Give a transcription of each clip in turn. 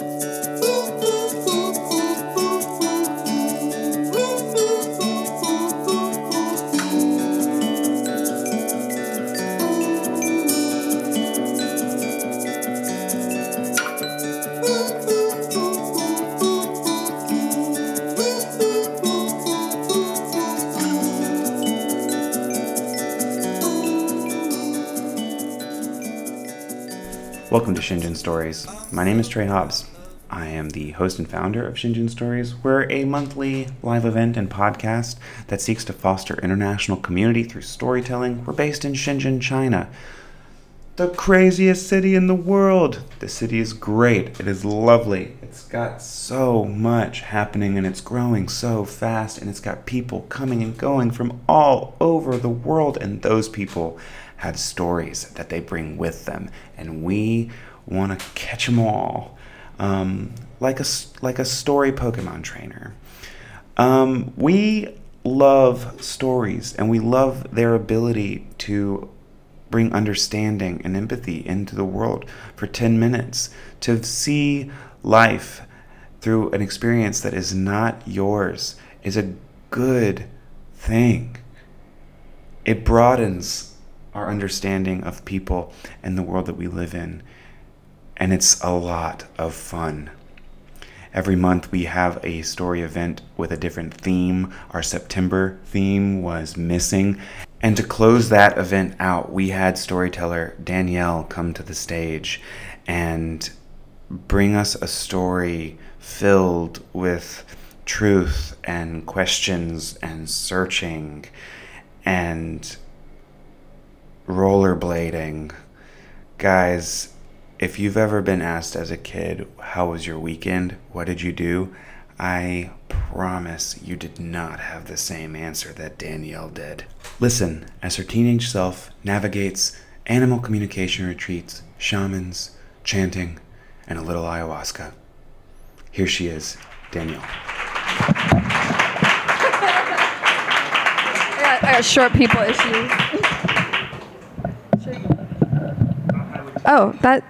Música to Shenzhen Stories. My name is Trey Hobbs. I am the host and founder of Shenzhen Stories. We're a monthly live event and podcast that seeks to foster international community through storytelling. We're based in Shenzhen, China, the craziest city in the world. The city is great. It is lovely. It's got so much happening and it's growing so fast and it's got people coming and going from all over the world and those people had stories that they bring with them, and we want to catch them all, um, like a like a story Pokemon trainer. Um, we love stories, and we love their ability to bring understanding and empathy into the world for 10 minutes to see life through an experience that is not yours is a good thing. It broadens our understanding of people and the world that we live in. And it's a lot of fun. Every month we have a story event with a different theme. Our September theme was missing. And to close that event out, we had storyteller Danielle come to the stage and bring us a story filled with truth and questions and searching and rollerblading. Guys, if you've ever been asked as a kid, how was your weekend? What did you do? I promise you did not have the same answer that Danielle did. Listen as her teenage self navigates animal communication retreats, shamans, chanting, and a little ayahuasca. Here she is, Danielle. I got, I got short people issues. Oh, that,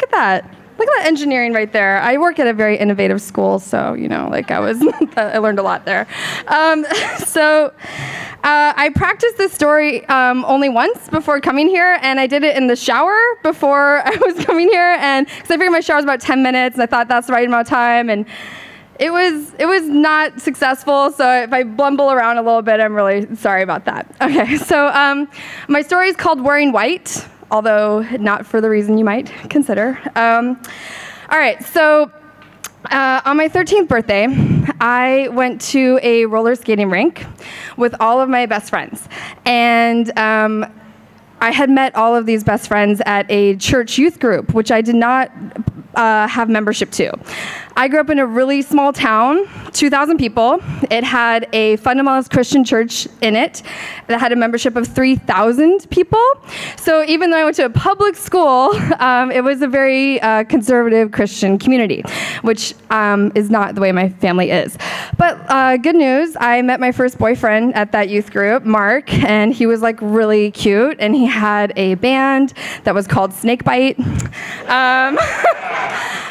look at that. Look at that engineering right there. I work at a very innovative school, so, you know, like I was, I learned a lot there. Um, so uh, I practiced this story um, only once before coming here, and I did it in the shower before I was coming here, and because I figured my shower was about 10 minutes, and I thought that's the right amount of time, and it was it was not successful. So if I blumble around a little bit, I'm really sorry about that. Okay, so um, my story is called Wearing White although not for the reason you might consider. Um, all right, so uh, on my 13th birthday, I went to a roller skating rink with all of my best friends. And um, I had met all of these best friends at a church youth group, which I did not uh, have membership to. I grew up in a really small town, 2,000 people. It had a fundamentalist Christian church in it that had a membership of 3,000 people. So even though I went to a public school, um, it was a very uh, conservative Christian community, which um, is not the way my family is. But uh, good news, I met my first boyfriend at that youth group, Mark, and he was like really cute, and he had a band that was called Snakebite. Um,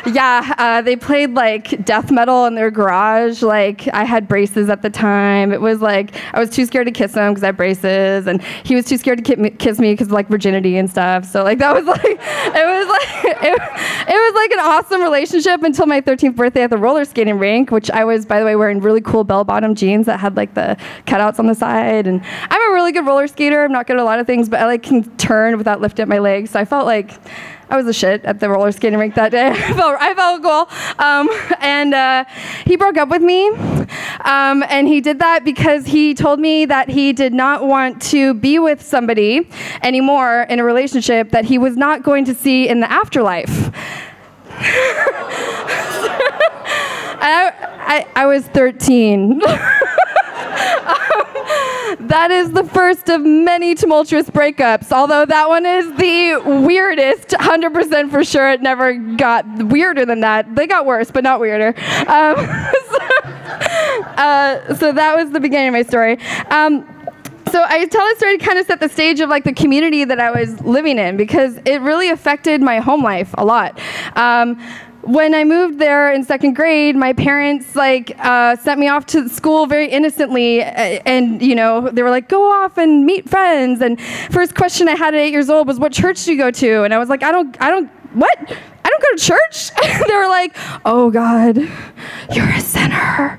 yeah, uh, they played like death metal in their garage. Like I had braces at the time. It was like I was too scared to kiss him because I had braces, and he was too scared to kiss me because like virginity and stuff. So like that was like it was like it, it was like an awesome relationship until my 13th birthday at the roller skating rink, which I was by the way wearing really cool bell bottom jeans that had like the cutouts on the side. And I'm a really good roller skater. I'm not good at a lot of things, but I like can turn without lifting up my legs. So I felt like I was a shit at the roller skating rink that day. I felt, I felt cool. Um, and uh, he broke up with me. Um, and he did that because he told me that he did not want to be with somebody anymore in a relationship that he was not going to see in the afterlife. I, I, I was 13. that is the first of many tumultuous breakups, although that one is the weirdest, 100% for sure. It never got weirder than that. They got worse, but not weirder. Um, so, uh, so, that was the beginning of my story. Um, so I tell this story to kind of set the stage of like the community that I was living in because it really affected my home life a lot. Um, when I moved there in second grade, my parents like uh, sent me off to school very innocently, and you know they were like, "Go off and meet friends." And first question I had at eight years old was, "What church do you go to?" And I was like, "I don't, I don't, what? I don't go to church. they were like, oh God, you're a sinner.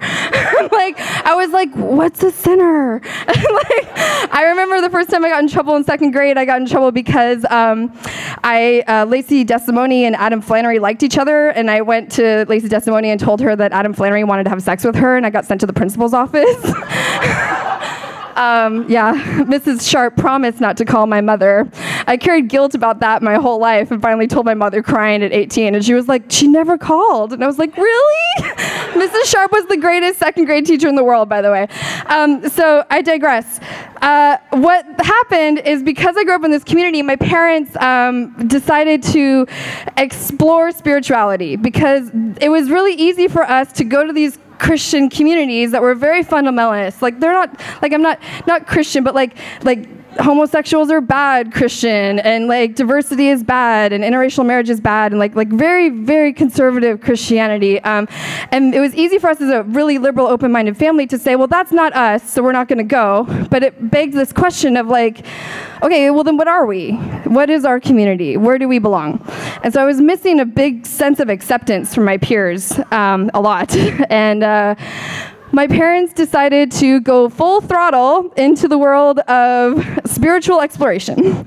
Like, what's a sinner? like, I remember the first time I got in trouble in second grade, I got in trouble because um, I, uh, Lacey Desimone and Adam Flannery liked each other, and I went to Lacey Desimone and told her that Adam Flannery wanted to have sex with her, and I got sent to the principal's office. Um, yeah, Mrs. Sharp promised not to call my mother. I carried guilt about that my whole life and finally told my mother crying at 18. And she was like, She never called. And I was like, Really? Mrs. Sharp was the greatest second grade teacher in the world, by the way. Um, so I digress. Uh, what happened is because I grew up in this community, my parents um, decided to explore spirituality because it was really easy for us to go to these Christian communities that were very fundamentalist. Like they're not like I'm not not Christian, but like like homosexuals are bad Christian and like diversity is bad and interracial marriage is bad and like like very very conservative Christianity. Um, and it was easy for us as a really liberal, open-minded family to say, well, that's not us, so we're not going to go. But it begs this question of like, okay, well then what are we? What is our community? Where do we belong? And so I was missing a big sense of acceptance from my peers um, a lot, and. Uh, my parents decided to go full throttle into the world of spiritual exploration.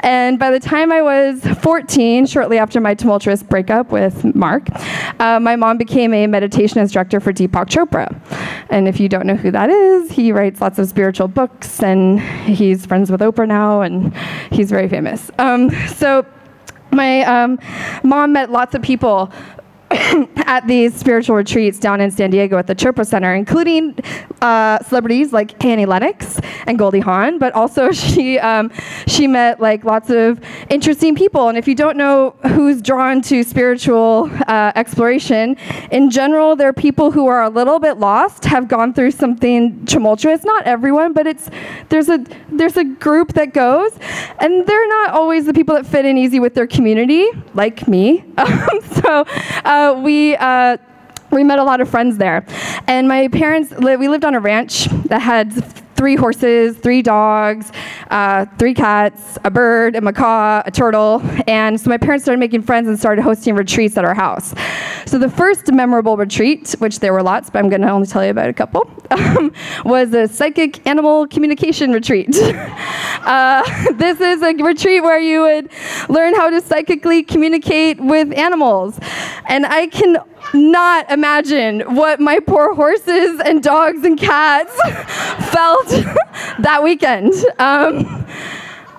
And by the time I was 14, shortly after my tumultuous breakup with Mark, uh, my mom became a meditation instructor for Deepak Chopra. And if you don't know who that is, he writes lots of spiritual books and he's friends with Oprah now and he's very famous. Um, so my um, mom met lots of people at these spiritual retreats down in San Diego at the Chopra Center, including uh, celebrities like Annie Lennox and Goldie Hawn, but also she um, she met like lots of interesting people. And if you don't know who's drawn to spiritual uh, exploration, in general, they're people who are a little bit lost, have gone through something tumultuous. Not everyone, but it's there's a there's a group that goes, and they're not always the people that fit in easy with their community, like me. so. Uh, uh, we uh, we met a lot of friends there. And my parents, we lived on a ranch that had three horses, three dogs, uh, three cats, a bird, a macaw, a turtle. And so my parents started making friends and started hosting retreats at our house. So the first memorable retreat, which there were lots, but I'm going to only tell you about a couple, um, was a psychic animal communication retreat. uh, this is a retreat where you would learn how to psychically communicate with animals. And I can not imagine what my poor horses and dogs and cats felt that weekend. Um,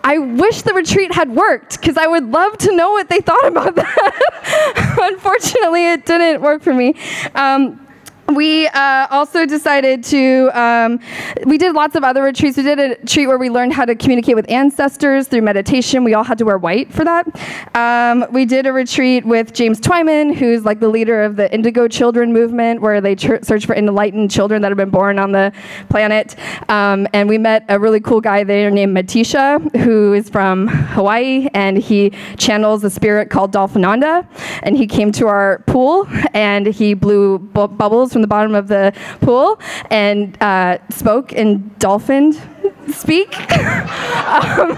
I wish the retreat had worked because I would love to know what they thought about that. Unfortunately, it didn't work for me. Um, we uh, also decided to um, we did lots of other retreats. We did a retreat where we learned how to communicate with ancestors through meditation. We all had to wear white for that. Um, we did a retreat with james twyman who's like the leader of the indigo children movement where they ch- search for enlightened children that have been born on the planet. Um, and we met a really cool guy there named matisha who is from hawaii and he channels a spirit called dolphinanda. And he came to our pool and he blew bu- bubbles from the bottom of the pool and uh, spoke in dolphin speak, um,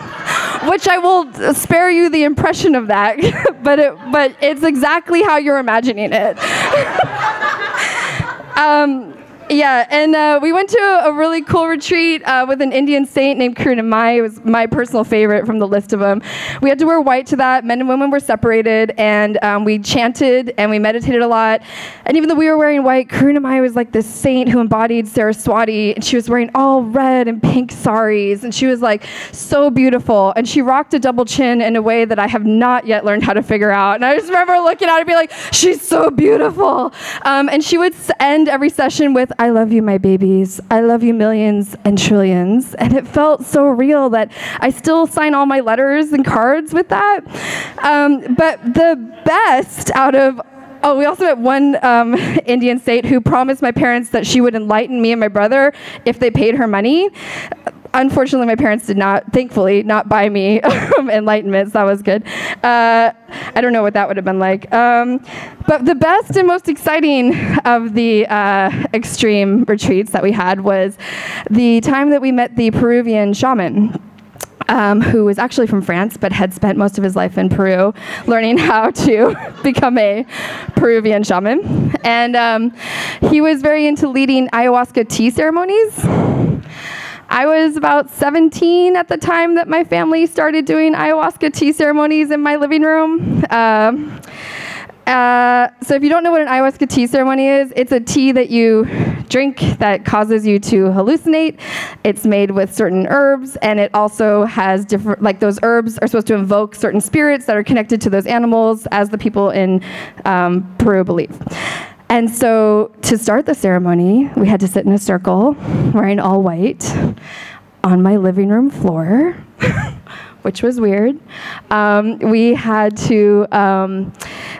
which I will spare you the impression of that, but it, but it's exactly how you're imagining it. um, yeah, and uh, we went to a really cool retreat uh, with an Indian saint named Karunamayi. It was my personal favorite from the list of them. We had to wear white to that. Men and women were separated, and um, we chanted and we meditated a lot. And even though we were wearing white, Karunamayi was like this saint who embodied Saraswati, and she was wearing all red and pink saris, and she was like so beautiful. And she rocked a double chin in a way that I have not yet learned how to figure out. And I just remember looking at her and be like, she's so beautiful. Um, and she would end every session with, I love you, my babies. I love you millions and trillions. And it felt so real that I still sign all my letters and cards with that. Um, but the best out of Oh, we also met one um, Indian saint who promised my parents that she would enlighten me and my brother if they paid her money. unfortunately, my parents did not, thankfully, not buy me enlightenment. So that was good. Uh, I don't know what that would have been like. Um, but the best and most exciting of the uh, extreme retreats that we had was the time that we met the Peruvian shaman um, who was actually from France but had spent most of his life in Peru learning how to become a Peruvian shaman. And um, he was very into leading ayahuasca tea ceremonies. I was about 17 at the time that my family started doing ayahuasca tea ceremonies in my living room. Uh, uh, so if you don't know what an ayahuasca tea ceremony is, it's a tea that you drink that causes you to hallucinate. It's made with certain herbs, and it also has different, like those herbs are supposed to invoke certain spirits that are connected to those animals, as the people in um, Peru believe. And so to start the ceremony, we had to sit in a circle, wearing all white, on my living room floor. which was weird. Um, we had to um,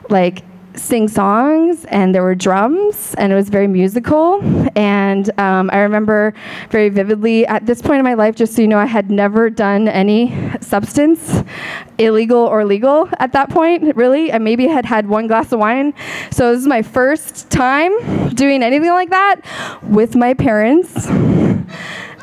like sing songs and there were drums and it was very musical. And um, i remember very vividly at this point in my life just so you know i had never done any substance illegal or legal at that point really. I maybe had had one glass of wine. So this is my first time doing anything like that with my parents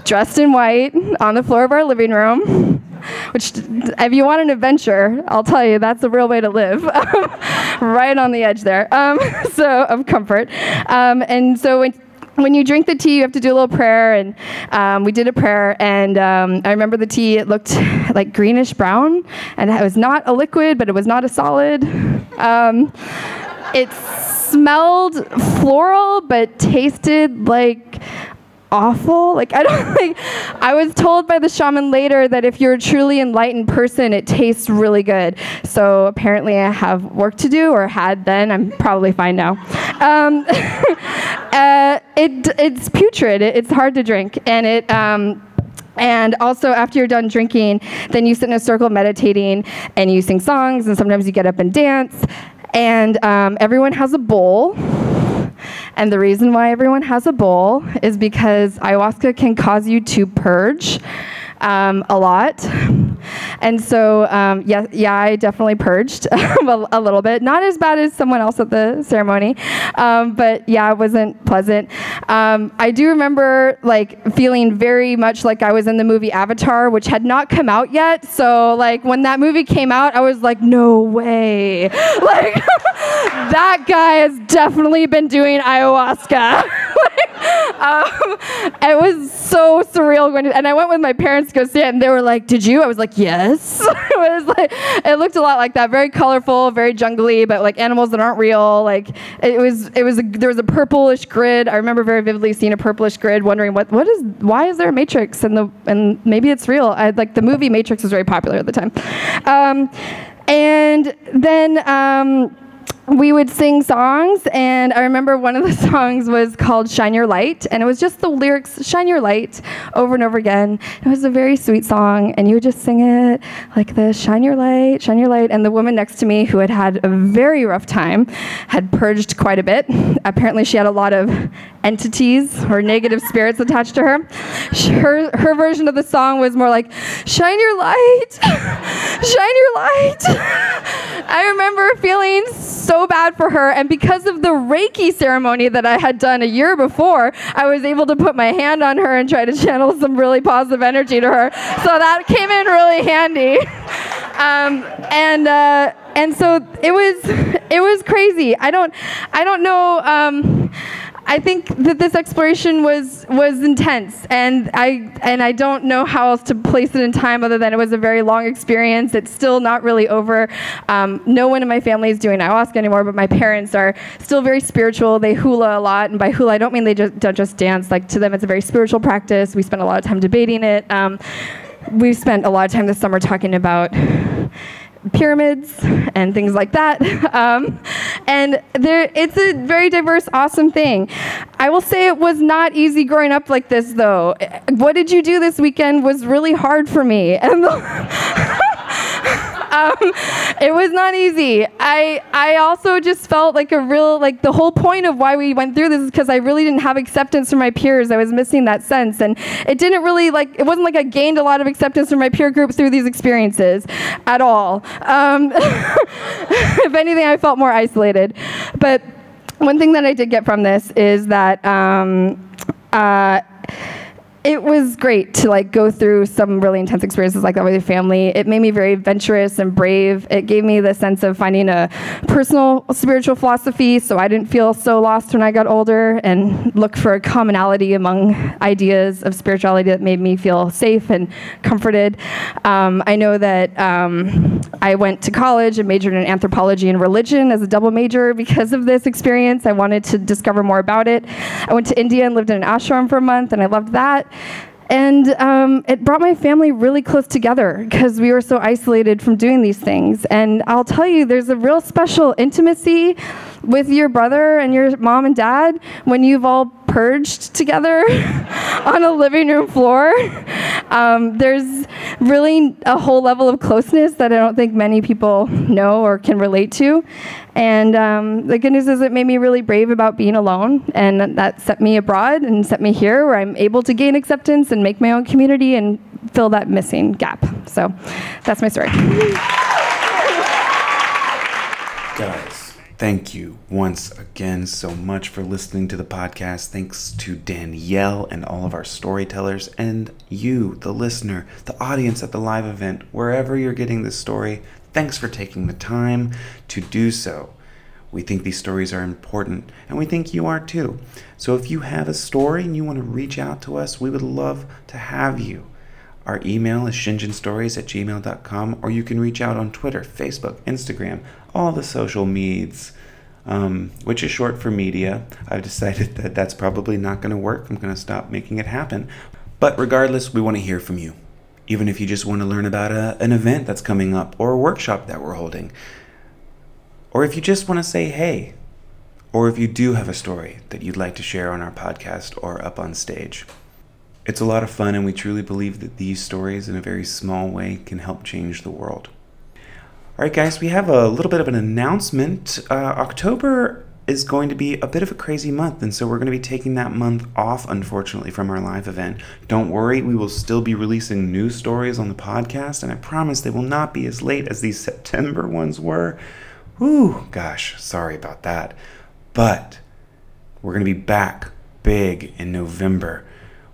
dressed in white on the floor of our living room which if you want an adventure, I'll tell you that's the real way to live, right on the edge there. Um, so of comfort, um, and so when when you drink the tea, you have to do a little prayer, and um, we did a prayer. And um, I remember the tea; it looked like greenish brown, and it was not a liquid, but it was not a solid. Um, it smelled floral, but tasted like awful. Like I don't like I was told by the shaman later that if you're a truly enlightened person, it tastes really good. So apparently I have work to do or had then. I'm probably fine now. Um, uh, it it's putrid. It, it's hard to drink and it um, and also, after you're done drinking, then you sit in a circle meditating and you sing songs, and sometimes you get up and dance. And um, everyone has a bowl and the reason why everyone has a bowl is because ayahuasca can cause you to purge um, a lot. And so, um, yeah, yeah, I definitely purged a, a, little bit. Not as bad as someone else at the ceremony, um, but yeah, it wasn't pleasant. Um, I do remember like feeling very much like I was in the movie Avatar, which had not come out yet. So, like when that movie came out, I was like, no way, like that guy has definitely been doing ayahuasca. um, it was so surreal going to, and I went with my parents to go see it, and they were like, "Did you?" I was like, "Yes." it was like it looked a lot like that, very colorful, very jungly, but like animals that aren't real. Like it was, it was a, there was a purplish grid. I remember very vividly seeing a purplish grid, wondering what what is why is there a matrix and the and maybe it's real. I like the movie Matrix was very popular at the time, um, and then. Um, we would sing songs, and I remember one of the songs was called Shine Your Light, and it was just the lyrics, Shine Your Light, over and over again. It was a very sweet song, and you would just sing it like this Shine Your Light, Shine Your Light. And the woman next to me, who had had a very rough time, had purged quite a bit. Apparently, she had a lot of entities or negative spirits attached to her. Her, her version of the song was more like, Shine your light, shine your light. I remember feeling so bad for her, and because of the Reiki ceremony that I had done a year before, I was able to put my hand on her and try to channel some really positive energy to her. So that came in really handy. Um, and uh, and so it was it was crazy. I don't I don't know. Um, I think that this exploration was was intense, and I and I don't know how else to place it in time other than it was a very long experience. It's still not really over. Um, no one in my family is doing ayahuasca anymore, but my parents are still very spiritual. They hula a lot, and by hula I don't mean they just don't just dance. Like to them, it's a very spiritual practice. We spend a lot of time debating it. Um, we've spent a lot of time this summer talking about pyramids and things like that. Um, and there, it's a very diverse, awesome thing. I will say it was not easy growing up like this, though. What did you do this weekend was really hard for me. And the, um, it was not easy. I I also just felt like a real like the whole point of why we went through this is because I really didn't have acceptance from my peers. I was missing that sense, and it didn't really like it wasn't like I gained a lot of acceptance from my peer group through these experiences at all. Um, if anything, I felt more isolated. But one thing that I did get from this is that. Um, uh, it was great to like go through some really intense experiences like that with your family. It made me very adventurous and brave. It gave me the sense of finding a personal spiritual philosophy, so I didn't feel so lost when I got older, and look for a commonality among ideas of spirituality that made me feel safe and comforted. Um, I know that um, I went to college and majored in anthropology and religion as a double major because of this experience. I wanted to discover more about it. I went to India and lived in an ashram for a month, and I loved that. And um, it brought my family really close together because we were so isolated from doing these things. And I'll tell you, there's a real special intimacy with your brother and your mom and dad when you've all purged together on a living room floor. Um, there's really a whole level of closeness that I don't think many people know or can relate to. And um, the good news is it made me really brave about being alone, and that set me abroad and set me here where I'm able to gain acceptance and make my own community and fill that missing gap. So that's my story. Thank you once again so much for listening to the podcast. Thanks to Danielle and all of our storytellers, and you, the listener, the audience at the live event, wherever you're getting this story. Thanks for taking the time to do so. We think these stories are important, and we think you are too. So if you have a story and you want to reach out to us, we would love to have you. Our email is shenzhenstories at gmail.com, or you can reach out on Twitter, Facebook, Instagram, all the social medias, um, which is short for media. I've decided that that's probably not going to work. I'm going to stop making it happen. But regardless, we want to hear from you. Even if you just want to learn about a, an event that's coming up or a workshop that we're holding. Or if you just want to say hey. Or if you do have a story that you'd like to share on our podcast or up on stage. It's a lot of fun, and we truly believe that these stories, in a very small way, can help change the world. All right, guys, we have a little bit of an announcement. Uh, October is going to be a bit of a crazy month, and so we're going to be taking that month off, unfortunately, from our live event. Don't worry, we will still be releasing new stories on the podcast, and I promise they will not be as late as these September ones were. Whew, gosh, sorry about that. But we're going to be back big in November.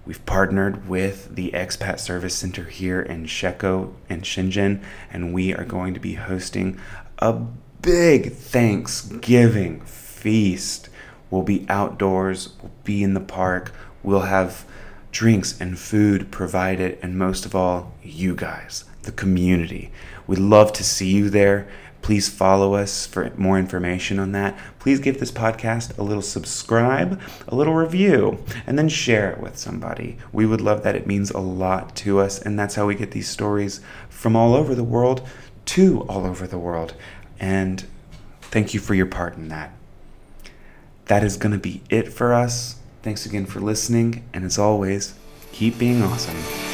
We've partnered with the Expat Service Center here in Shekou and Shenzhen, and we are going to be hosting a big Thanksgiving feast. We'll be outdoors, we'll be in the park, we'll have drinks and food provided, and most of all, you guys, the community. We'd love to see you there. Please follow us for more information on that. Please give this podcast a little subscribe, a little review, and then share it with somebody. We would love that. It means a lot to us, and that's how we get these stories from all over the world to all over the world. And thank you for your part in that. That is going to be it for us. Thanks again for listening, and as always, keep being awesome.